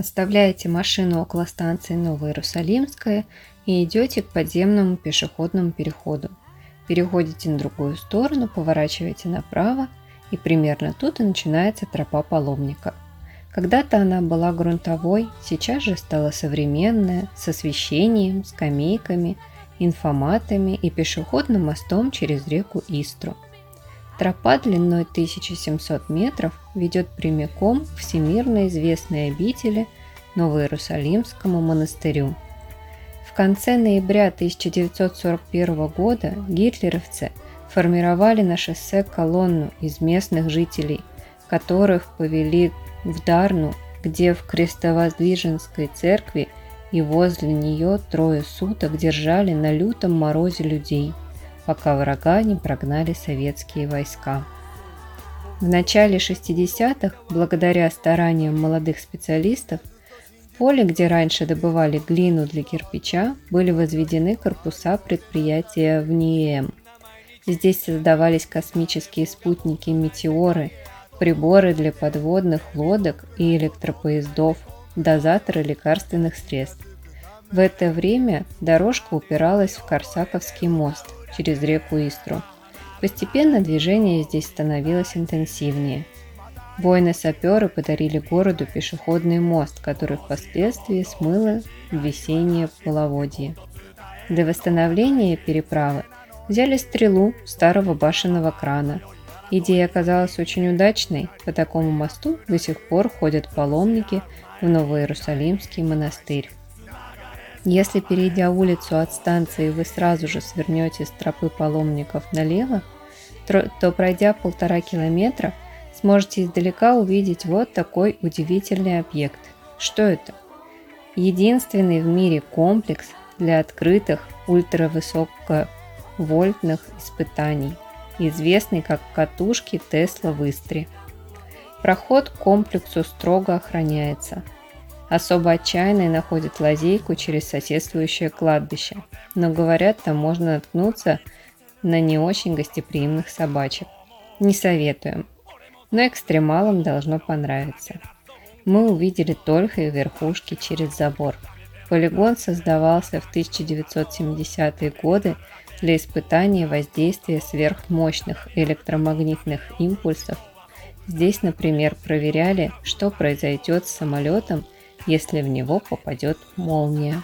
Оставляете машину около станции Новоиерусалимская и идете к подземному пешеходному переходу. Переходите на другую сторону, поворачиваете направо, и примерно тут и начинается тропа паломника. Когда-то она была грунтовой, сейчас же стала современная, с освещением, скамейками, инфоматами и пешеходным мостом через реку Истру. Тропа длиной 1700 метров ведет прямиком к всемирно известной обители Новоиерусалимскому монастырю. В конце ноября 1941 года гитлеровцы формировали на шоссе колонну из местных жителей, которых повели в Дарну, где в Крестовоздвиженской церкви и возле нее трое суток держали на лютом морозе людей – пока врага не прогнали советские войска. В начале 60-х, благодаря стараниям молодых специалистов, в поле, где раньше добывали глину для кирпича, были возведены корпуса предприятия в НИЭМ. Здесь создавались космические спутники-метеоры, приборы для подводных лодок и электропоездов, дозаторы лекарственных средств. В это время дорожка упиралась в Корсаковский мост – через реку Истру. Постепенно движение здесь становилось интенсивнее. Воины-саперы подарили городу пешеходный мост, который впоследствии смыло в весеннее половодье. Для восстановления переправы взяли стрелу старого башенного крана. Идея оказалась очень удачной, по такому мосту до сих пор ходят паломники в Новоиерусалимский монастырь. Если, перейдя улицу от станции, вы сразу же свернете с тропы паломников налево, то, пройдя полтора километра, сможете издалека увидеть вот такой удивительный объект. Что это? Единственный в мире комплекс для открытых ультравысоковольтных испытаний, известный как катушки Тесла в Истре. Проход к комплексу строго охраняется – Особо отчаянные находят лазейку через соседствующее кладбище, но говорят, там можно наткнуться на не очень гостеприимных собачек. Не советуем, но экстремалам должно понравиться. Мы увидели только верхушки через забор. Полигон создавался в 1970-е годы для испытания воздействия сверхмощных электромагнитных импульсов. Здесь, например, проверяли, что произойдет с самолетом, если в него попадет молния.